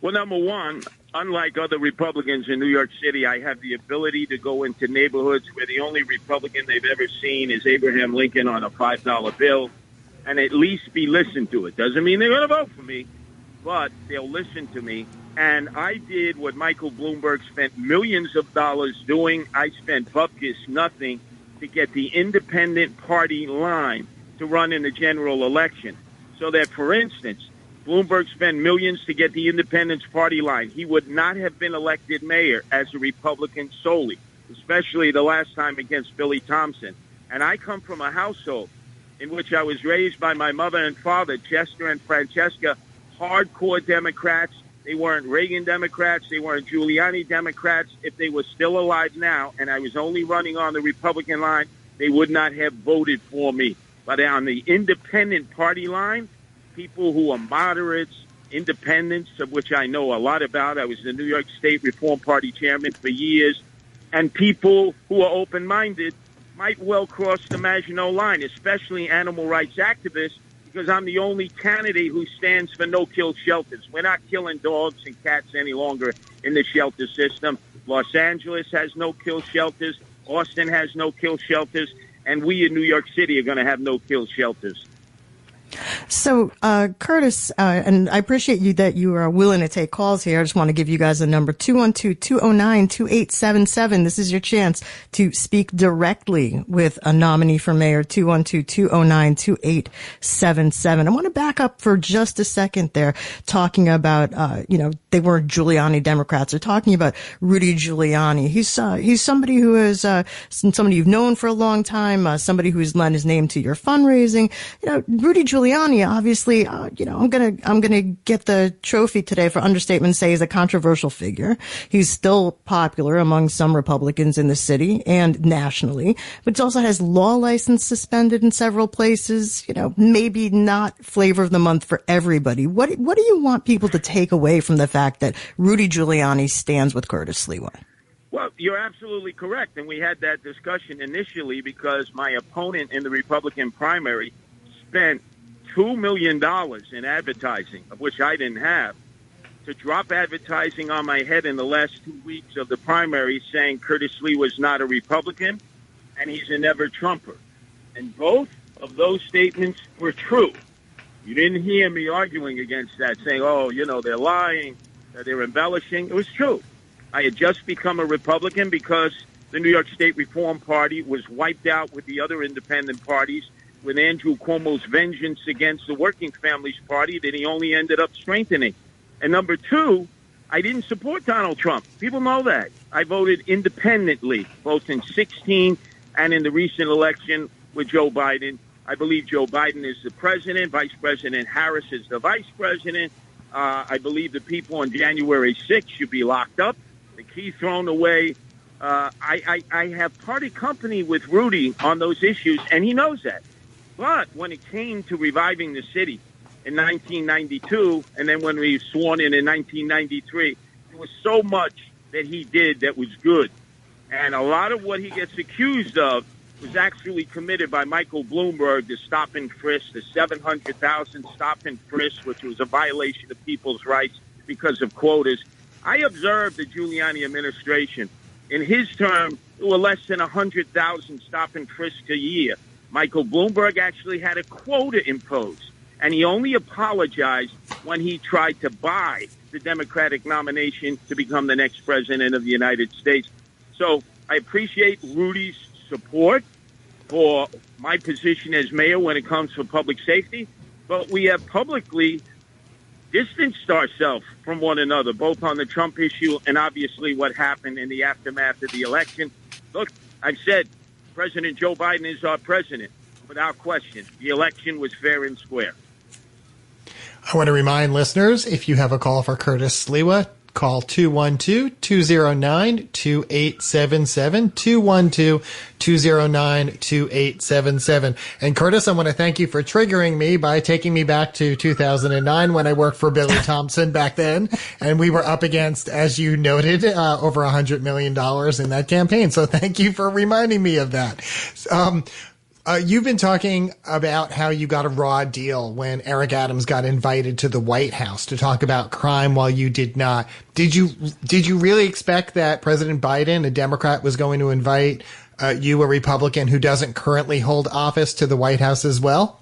Well, number one, unlike other Republicans in New York City, I have the ability to go into neighborhoods where the only Republican they've ever seen is Abraham Lincoln on a $5 bill and at least be listened to. It doesn't mean they're going to vote for me, but they'll listen to me. And I did what Michael Bloomberg spent millions of dollars doing. I spent bupkis nothing to get the independent party line to run in the general election. So that, for instance, Bloomberg spent millions to get the Independence Party line. He would not have been elected mayor as a Republican solely, especially the last time against Billy Thompson. And I come from a household in which I was raised by my mother and father, Chester and Francesca, hardcore Democrats. They weren't Reagan Democrats. They weren't Giuliani Democrats. If they were still alive now and I was only running on the Republican line, they would not have voted for me. But on the independent party line, people who are moderates, independents, of which I know a lot about. I was the New York State Reform Party chairman for years. And people who are open-minded might well cross the Maginot line, especially animal rights activists, because I'm the only candidate who stands for no-kill shelters. We're not killing dogs and cats any longer in the shelter system. Los Angeles has no-kill shelters. Austin has no-kill shelters. And we in New York City are going to have no-kill shelters. So, uh, Curtis, uh, and I appreciate you that you are willing to take calls here. I just want to give you guys a number, 212-209-2877. This is your chance to speak directly with a nominee for mayor, 212-209-2877. I want to back up for just a second there, talking about, uh, you know, they weren't Giuliani Democrats. They're talking about Rudy Giuliani. He's, uh, he's somebody who is, uh, somebody you've known for a long time, uh, somebody who's lent his name to your fundraising. You know, Rudy Giuliani obviously, uh, you know, I'm gonna, I'm gonna get the trophy today for understatement. Say he's a controversial figure. He's still popular among some Republicans in the city and nationally, but he also has law license suspended in several places. You know, maybe not flavor of the month for everybody. What, what do you want people to take away from the fact that Rudy Giuliani stands with Curtis Sliwa? Well, you're absolutely correct. And we had that discussion initially because my opponent in the Republican primary spent $2 million in advertising, of which I didn't have, to drop advertising on my head in the last two weeks of the primary saying Curtis Sliwa was not a Republican and he's a never Trumper. And both of those statements were true. You didn't hear me arguing against that, saying, oh, you know, they're lying, they're embellishing. It was true. I had just become a Republican because the New York State Reform Party was wiped out with the other independent parties with Andrew Cuomo's vengeance against the Working Families Party that he only ended up strengthening. And number two, I didn't support Donald Trump. People know that. I voted independently, both in 16 and in the recent election with Joe Biden. I believe Joe Biden is the president. Vice President Harris is the vice president. Uh, I believe the people on January 6th should be locked up, the key thrown away. Uh, I, I, I have party company with Rudy on those issues, and he knows that. But when it came to reviving the city in 1992, and then when we sworn in in 1993, there was so much that he did that was good. And a lot of what he gets accused of was actually committed by Michael Bloomberg, the stop and frisk, the 700,000 stop and frisk, which was a violation of people's rights because of quotas. I observed the Giuliani administration. In his term, there were less than 100,000 stop and frisk a year. Michael Bloomberg actually had a quota imposed, and he only apologized when he tried to buy the Democratic nomination to become the next president of the United States. So I appreciate Rudy's support for my position as mayor when it comes to public safety, but we have publicly distanced ourselves from one another, both on the Trump issue and obviously what happened in the aftermath of the election. Look, I've said President Joe Biden is our president, without question. The election was fair and square. I want to remind listeners if you have a call for Curtis Sliwa, call 212-209-2877, 212-209-2877. And Curtis, I want to thank you for triggering me by taking me back to 2009 when I worked for Billy *laughs* Thompson back then. And we were up against, as you noted, uh, over a hundred million dollars in that campaign. So thank you for reminding me of that. Um, uh, you've been talking about how you got a raw deal when Eric Adams got invited to the White House to talk about crime while you did not. Did you did you really expect that President Biden, a Democrat, was going to invite uh, you, a Republican who doesn't currently hold office, to the White House as well?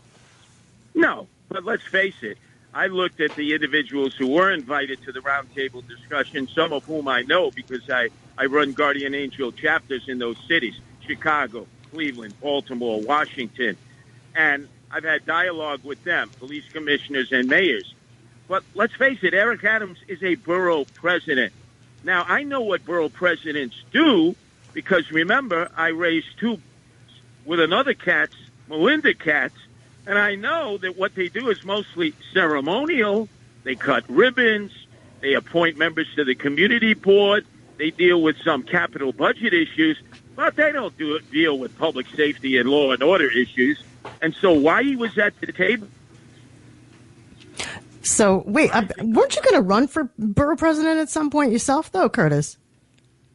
No, but let's face it. I looked at the individuals who were invited to the roundtable discussion, some of whom I know because I, I run Guardian Angel chapters in those cities, Chicago, Cleveland, Baltimore, Washington, and I've had dialogue with them, police commissioners and mayors. But let's face it, Eric Adams is a borough president. Now, I know what borough presidents do because remember, I raised two with another Katz, Melinda Katz, and I know that what they do is mostly ceremonial. They cut ribbons, they appoint members to the community board, they deal with some capital budget issues, but they don't do it, deal with public safety and law and order issues. And so, why he was at the table? So, wait, uh, weren't you going to run for borough president at some point yourself, though, Curtis?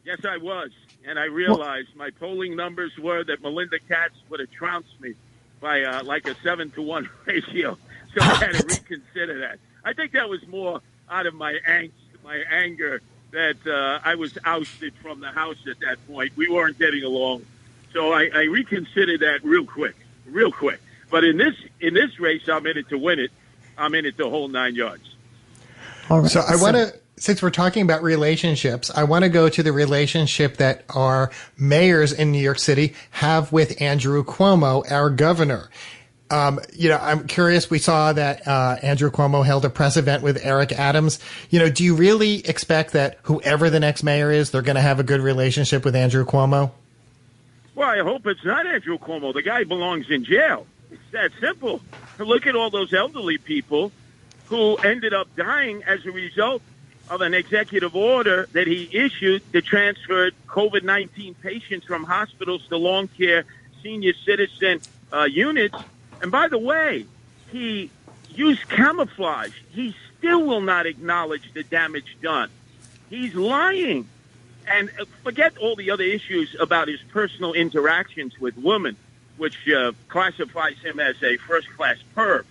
Yes, I was. And I realized well, my polling numbers were that Melinda Katz would have trounced me by uh, like a seven to one *laughs* ratio. So I had to reconsider that. I think that was more out of my angst, my anger that uh, I was ousted from the house at that point. We weren't getting along. So I, I reconsidered that real quick, real quick. But in this in this race, I'm in it to win it. I'm in it the whole nine yards. All right. So I want to, since we're talking about relationships, I want to go to the relationship that our mayors in New York City have with Andrew Cuomo, our governor. Um, you know, I'm curious. We saw that uh, Andrew Cuomo held a press event with Eric Adams. You know, do you really expect that whoever the next mayor is, they're going to have a good relationship with Andrew Cuomo? Well, I hope it's not Andrew Cuomo. The guy belongs in jail. It's that simple. Look at all those elderly people who ended up dying as a result of an executive order that he issued that transferred COVID 19 patients from hospitals to long care senior citizen uh, units. And by the way, he used camouflage. He still will not acknowledge the damage done. He's lying. And uh, forget all the other issues about his personal interactions with women which uh, classifies him as a first class perp.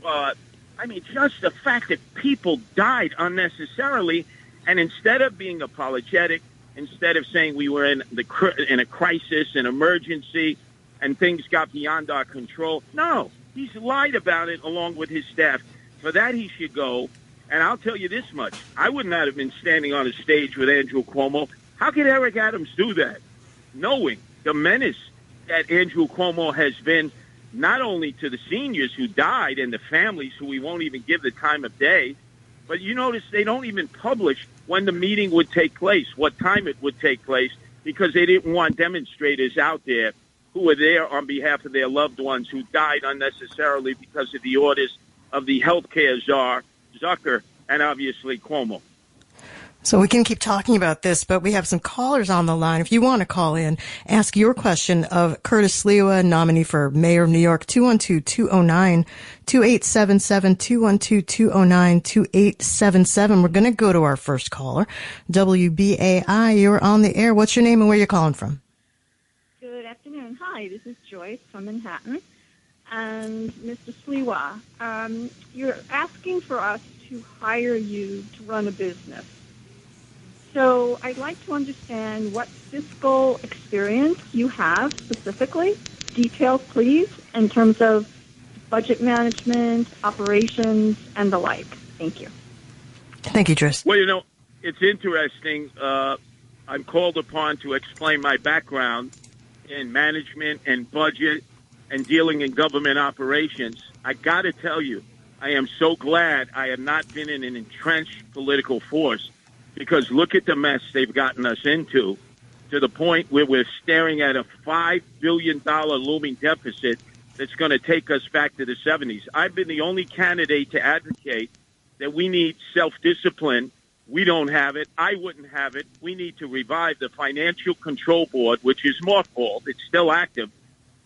But I mean, just the fact that people died unnecessarily, and instead of being apologetic, instead of saying we were in the in a crisis, an emergency, and things got beyond our control, no, he's lied about it along with his staff. For that, he should go. And I'll tell you this much: I would not have been standing on a stage with Andrew Cuomo. How could Eric Adams do that, knowing the menace that Andrew Cuomo has been not only to the seniors who died and the families who we won't even give the time of day, but you notice they don't even publish when the meeting would take place, what time it would take place, because they didn't want demonstrators out there who were there on behalf of their loved ones who died unnecessarily because of the orders of the healthcare czar, Zucker, and obviously Cuomo. So we can keep talking about this, but we have some callers on the line. If you want to call in, ask your question of Curtis Sliwa, nominee for mayor of New York, 212-209-2877, 212-209-2877. We're going to go to our first caller. WBAI, you're on the air. What's your name and where you're calling from? Good afternoon. Hi, this is Joyce from Manhattan. And Mr. Sliwa, um, you're asking for us to hire you to run a business. So I'd like to understand what fiscal experience you have specifically. Details, please, in terms of budget management, operations, and the like. Thank you. Thank you, Tris. Well, you know, it's interesting. Uh, I'm called upon to explain my background in management and budget and dealing in government operations. I got to tell you, I am so glad I have not been in an entrenched political force because look at the mess they've gotten us into to the point where we're staring at a $5 billion looming deficit that's going to take us back to the 70s. I've been the only candidate to advocate that we need self discipline. We don't have it. I wouldn't have it. We need to revive the Financial Control Board, which is mothballed. It's still active,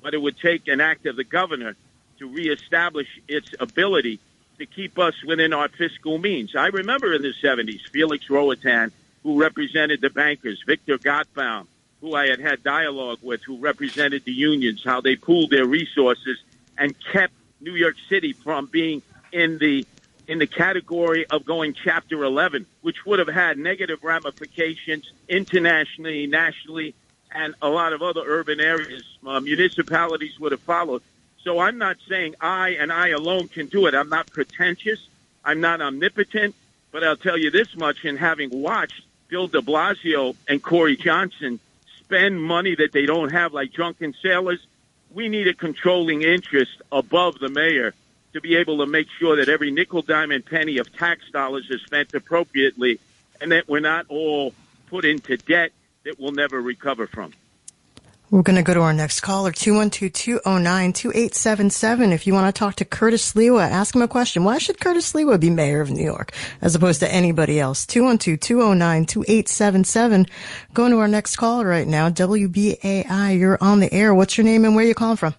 but it would take an act of the governor to reestablish its ability to keep us within our fiscal means. I remember in the 70s, Felix Rohatyn, who represented the bankers, Victor Gotbaum, who I had had dialogue with, who represented the unions, how they pooled their resources and kept New York City from being in the in the category of going Chapter 11, which would have had negative ramifications internationally, nationally, and a lot of other urban areas. Uh, municipalities would have followed. So I'm not saying I and I alone can do it. I'm not pretentious. I'm not omnipotent. But I'll tell you this much in having watched Bill de Blasio and Corey Johnson spend money that they don't have like drunken sailors, we need a controlling interest above the mayor to be able to make sure that every nickel, dime, and penny of tax dollars is spent appropriately and that we're not all put into debt that we'll never recover from. We're going to go to our next caller, 212-209-2877. If you want to talk to Curtis Sliwa, ask him a question. Why should Curtis Sliwa be mayor of New York as opposed to anybody else? 212-209-2877. Going to our next caller right now, WBAI, you're on the air. What's your name and where are you calling from?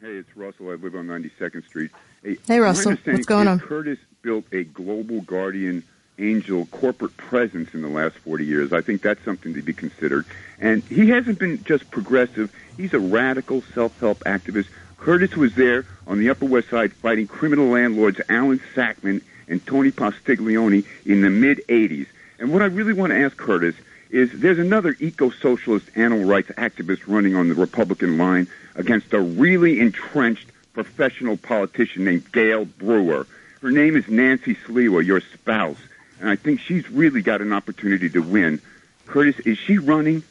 Hey, it's Russell. I live on 92nd Street. Hey, hey Russell. What's going on? Curtis built a global guardian angel corporate presence in the last 40 years. I think that's something to be considered. And he hasn't been just progressive. He's a radical self-help activist. Curtis was there on the Upper West Side fighting criminal landlords Alan Sackman and Tony Postiglione in the mid-80s. And what I really want to ask Curtis is there's another eco-socialist animal rights activist running on the Republican line against a really entrenched professional politician named Gale Brewer. Her name is Nancy Sliwa, your spouse, and I think she's really got an opportunity to win. Curtis, is she running?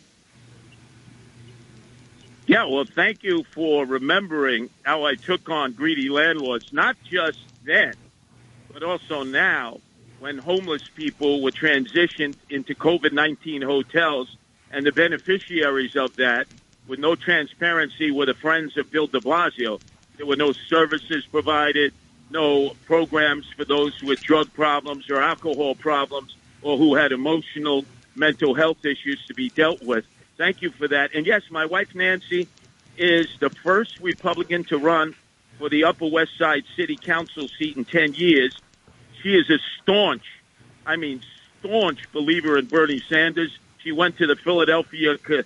Yeah, well, thank you for remembering how I took on greedy landlords, not just then, but also now when homeless people were transitioned into COVID 19 hotels and the beneficiaries of that with no transparency were the friends of Bill de Blasio. There were no services provided, no programs for those with drug problems or alcohol problems or who had emotional, mental health issues to be dealt with. Thank you for that. And yes, my wife Nancy is the first Republican to run for the Upper West Side City Council seat in 10 years. She is a staunch, I mean, staunch believer in Bernie Sanders. She went to the Philadelphia co-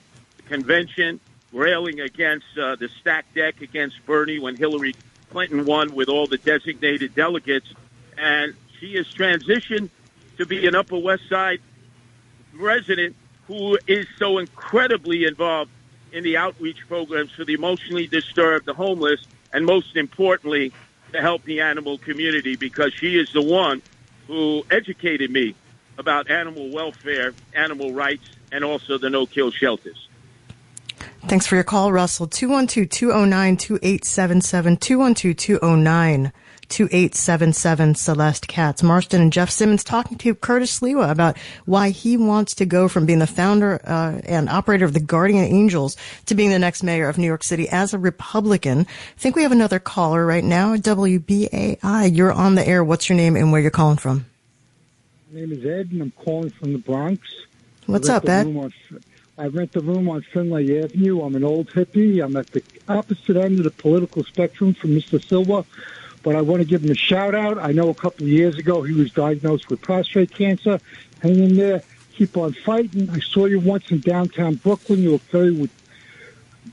convention railing against uh, the stacked deck against Bernie when Hillary Clinton won with all the designated delegates. And she has transitioned to be an Upper West Side resident who is so incredibly involved in the outreach programs for the emotionally disturbed, the homeless, and most importantly, to help the animal community because she is the one who educated me about animal welfare, animal rights, and also the no-kill shelters. Thanks for your call, Russell. 212-209-2877, 212-209 2877 Celeste Katz. Marston and Jeff Simmons talking to Curtis Sliwa about why he wants to go from being the founder uh, and operator of the Guardian Angels to being the next mayor of New York City as a Republican. I think we have another caller right now. WBAI, you're on the air. What's your name and where you're calling from? My name is Ed, and I'm calling from the Bronx. What's up, Ed? I rent the room on Findlay Avenue. I'm an old hippie. I'm at the opposite end of the political spectrum from Mr. Sliwa but I want to give him a shout out. I know a couple of years ago he was diagnosed with prostate cancer. Hang in there. Keep on fighting. I saw you once in downtown Brooklyn. You looked very, you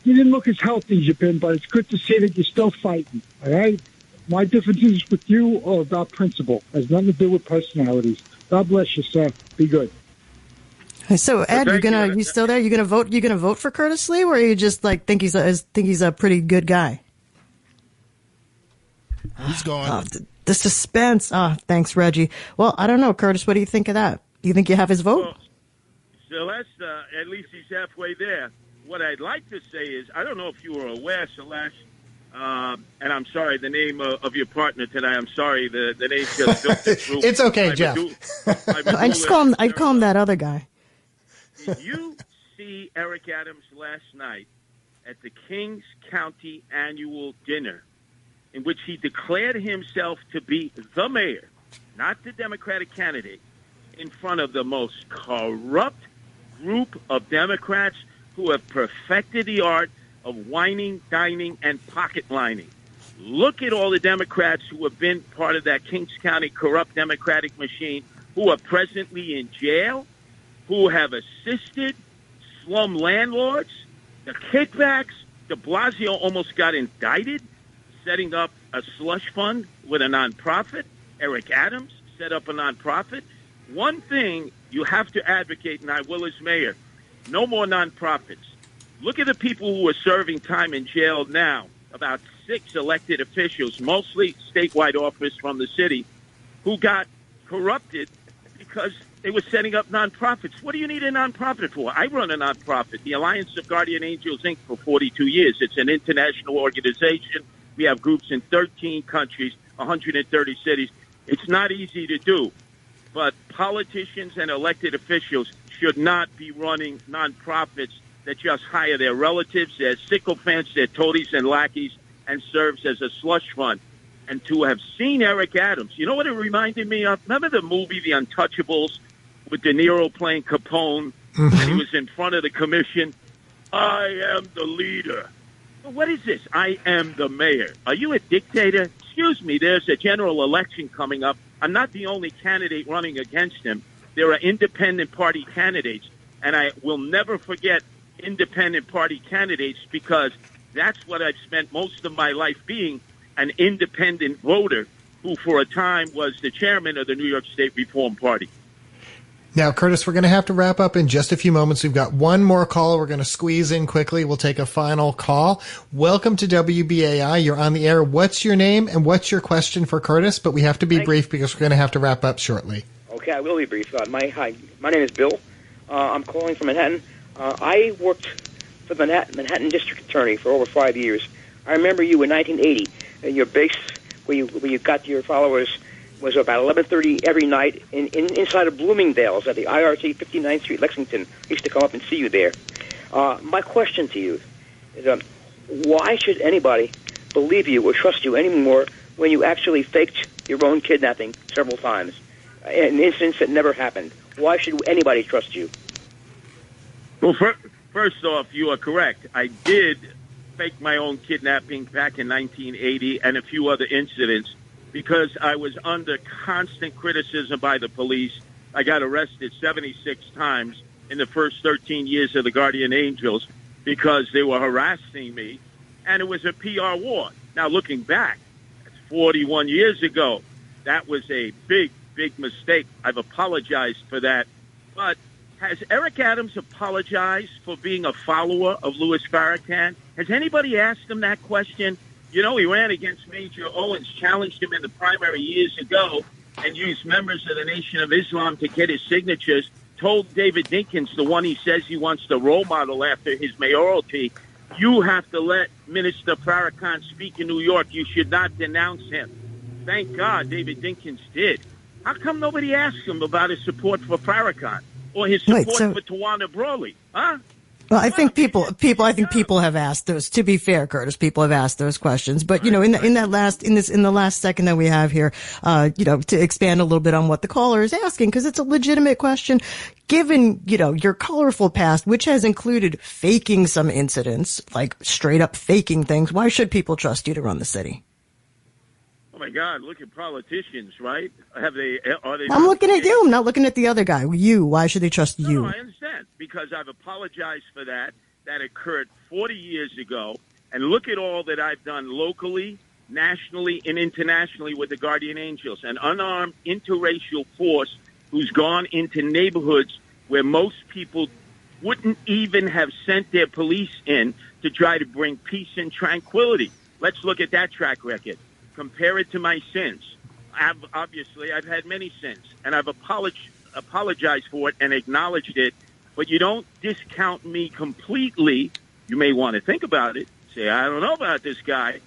didn't look as healthy as you've been, but it's good to see that you're still fighting. All right. My differences with you are about principle. It has nothing to do with personalities. God bless you, sir. Be good. So Ed, you're gonna you still there? You gonna vote? You gonna vote for Curtis Sliwa, or you just like think he's a think he's a pretty good guy? He's gone. Oh, the, the suspense. Ah, oh, thanks, Reggie. Well, I don't know, Curtis. What do you think of that? Do you think you have his vote? Well, Celeste, uh, at least he's halfway there. What I'd like to say is, I don't know if you were aware, Celeste, uh, and I'm sorry, the name of, of, your partner today. I'm sorry, the the name just filtered through. *laughs* it's okay, Jeff. *laughs* I just call him. I call him that other guy. Did you see Eric Adams last night at the Kings County annual dinner? in which he declared himself to be the mayor, not the Democratic candidate, in front of the most corrupt group of Democrats who have perfected the art of whining, dining, and pocket lining. Look at all the Democrats who have been part of that Kings County corrupt Democratic machine, who are presently in jail, who have assisted slum landlords, the kickbacks. De Blasio almost got indicted setting up a slush fund with a nonprofit. Eric Adams set up a nonprofit. One thing you have to advocate, and I will as mayor, no more nonprofits. Look at the people who are serving time in jail now, about six elected officials, mostly statewide office from the city, who got corrupted because they were setting up nonprofits. What do you need a nonprofit for? I run a nonprofit, the Alliance of Guardian Angels Inc., for 42 years. It's an international organization we have groups in 13 countries, 130 cities. It's not easy to do, but politicians and elected officials should not be running nonprofits that just hire their relatives, their sycophants, their toadies and lackeys, and serves as a slush fund. And to have seen Eric Adams, you know what it reminded me of? Remember the movie The Untouchables with De Niro playing Capone? Mm-hmm. And he was in front of the commission. I am the leader. What is this? I am the mayor. Are you a dictator? Excuse me, there's a general election coming up. I'm not the only candidate running against him. There are independent party candidates, and I will never forget independent party candidates because that's what I've spent most of my life being an independent voter who, for a time, was the chairman of the New York State Reform Party. Now, Curtis, we're going to have to wrap up in just a few moments. We've got one more call. We're going to squeeze in quickly. We'll take a final call. Welcome to WBAI. You're on the air. What's your name and what's your question for Curtis? But we have to be Thank- brief because we're going to have to wrap up shortly. Okay, I will be brief. Uh, my hi, my name is Bill. Uh, I'm calling from Manhattan. Uh, I worked for the Manhattan, Manhattan District Attorney for over five years. I remember you in 1980. Uh, your base where you where you got your followers was about 11:30 every night in, in inside of Bloomingdale's at the IRT 59th Street, Lexington. I used to come up and see you there. Uh, my question to you is, um, why should anybody believe you or trust you anymore when you actually faked your own kidnapping several times? An instance that never happened. Why should anybody trust you? Well, fir- first off, you are correct. I did fake my own kidnapping back in 1980 and a few other incidents because I was under constant criticism by the police. I got arrested 76 times in the first 13 years of the Guardian Angels because they were harassing me, and it was a PR war. Now, looking back, that's 41 years ago. That was a big, big mistake. I've apologized for that. But has Eric Adams apologized for being a follower of Louis Farrakhan? Has anybody asked him that question? You know, he ran against Major Owens, challenged him in the primary years ago, and used members of the Nation of Islam to get his signatures. Told David Dinkins, the one he says he wants to role model after his mayoralty, you have to let Minister Farrakhan speak in New York. You should not denounce him. Thank God David Dinkins did. How come nobody asked him about his support for Farrakhan or his Wait, support so- for Tawana Brawley? Huh? Well, I think people, people, I think people have asked those. To be fair, Curtis, people have asked those questions. But you know, in the, in that last, in this, in the last second that we have here, uh, you know, to expand a little bit on what the caller is asking, because it's a legitimate question. Given you know your colorful past, which has included faking some incidents, like straight up faking things, why should people trust you to run the city? Oh my God! Look at politicians, right? Have they? Are they? I'm looking at you. I'm not looking at the other guy. You. Why should they trust No, you? no, I understand because I've apologized for that. That occurred 40 years ago, and look at all that I've done locally, nationally, and internationally with the Guardian Angels, an unarmed interracial force who's gone into neighborhoods where most people wouldn't even have sent their police in to try to bring peace and tranquility. Let's look at that track record. Compare it to my sins. I've, obviously, I've had many sins, and I've apolog- apologized for it and acknowledged it. But you don't discount me completely. You may want to think about it. Say, I don't know about this guy,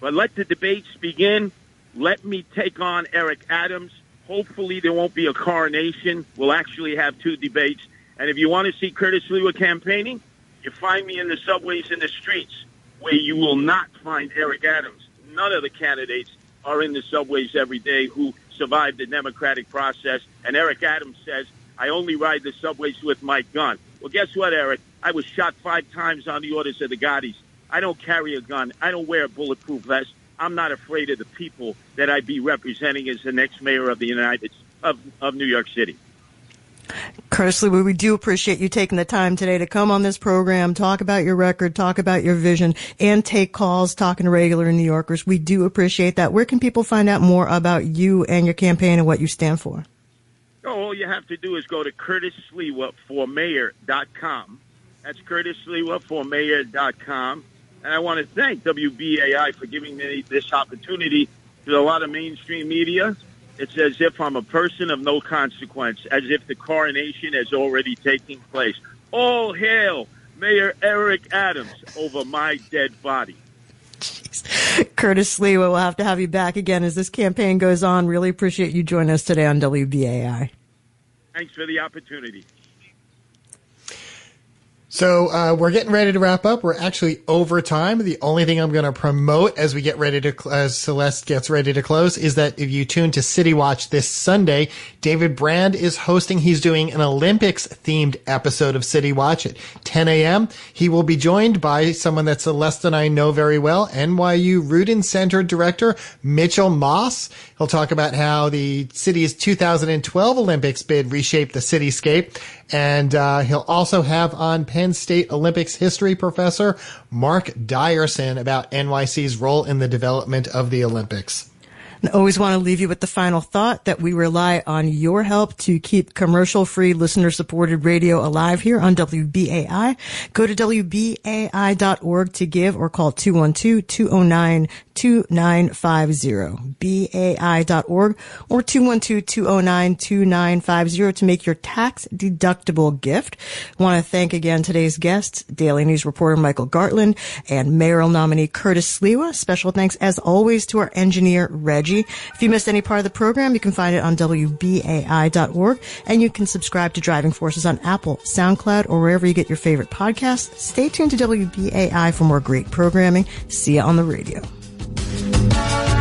but let the debates begin. Let me take on Eric Adams. Hopefully, there won't be a coronation. We'll actually have two debates. And if you want to see Curtis Sliwa campaigning, you find me in the subways and the streets where you will not find Eric Adams. None of the candidates are in the subways every day who survived the democratic process. And Eric Adams says, I only ride the subways with my gun. Well, guess what, Eric? I was shot five times on the orders of the Gottis. I don't carry a gun. I don't wear a bulletproof vest. I'm not afraid of the people that I'd be representing as the next mayor of the United of, of New York City. Curtis Sliwa, we do appreciate you taking the time today to come on this program, talk about your record, talk about your vision, and take calls, talking to regular New Yorkers. We do appreciate that. Where can people find out more about you and your campaign and what you stand for? Oh, all you have to do is go to curtissliwa4mayor.com. That's curtissliwa4mayor.com. And I want to thank WBAI for giving me this opportunity to a lot of mainstream media. It's as if I'm a person of no consequence, as if the coronation has already taken place. All hail Mayor Eric Adams over my dead body. Curtis Sliwa, we'll have to have you back again as this campaign goes on. Really appreciate you joining us today on WBAI. Thanks for the opportunity. So uh, we're getting ready to wrap up. We're actually over time. The only thing I'm going to promote as we get ready to, cl- as Celeste gets ready to close, is that if you tune to City Watch this Sunday, David Brand is hosting. He's doing an Olympics themed episode of City Watch at 10 a.m. He will be joined by someone that Celeste and I know very well, NYU Rudin Center Director Mitchell Moss. He'll talk about how the city's 2012 Olympics bid reshaped the cityscape. And uh, he'll also have on Penn State Olympics history professor Mark Dyreson about NYC's role in the development of the Olympics. And always want to leave you with the final thought that we rely on your help to keep commercial free listener supported radio alive here on WBAI. Go to WBAI.org to give or call 212-209-2950. BAI.org or 212-209-2950 to make your tax deductible gift. I Want to thank again today's guests, Daily News reporter Michael Gartland and mayoral nominee Curtis Sliwa. Special thanks as always to our engineer Reggie. If you missed any part of the program, you can find it on WBAI.org and you can subscribe to Driving Forces on Apple, SoundCloud, or wherever you get your favorite podcasts. Stay tuned to WBAI for more great programming. See you on the radio. Bye.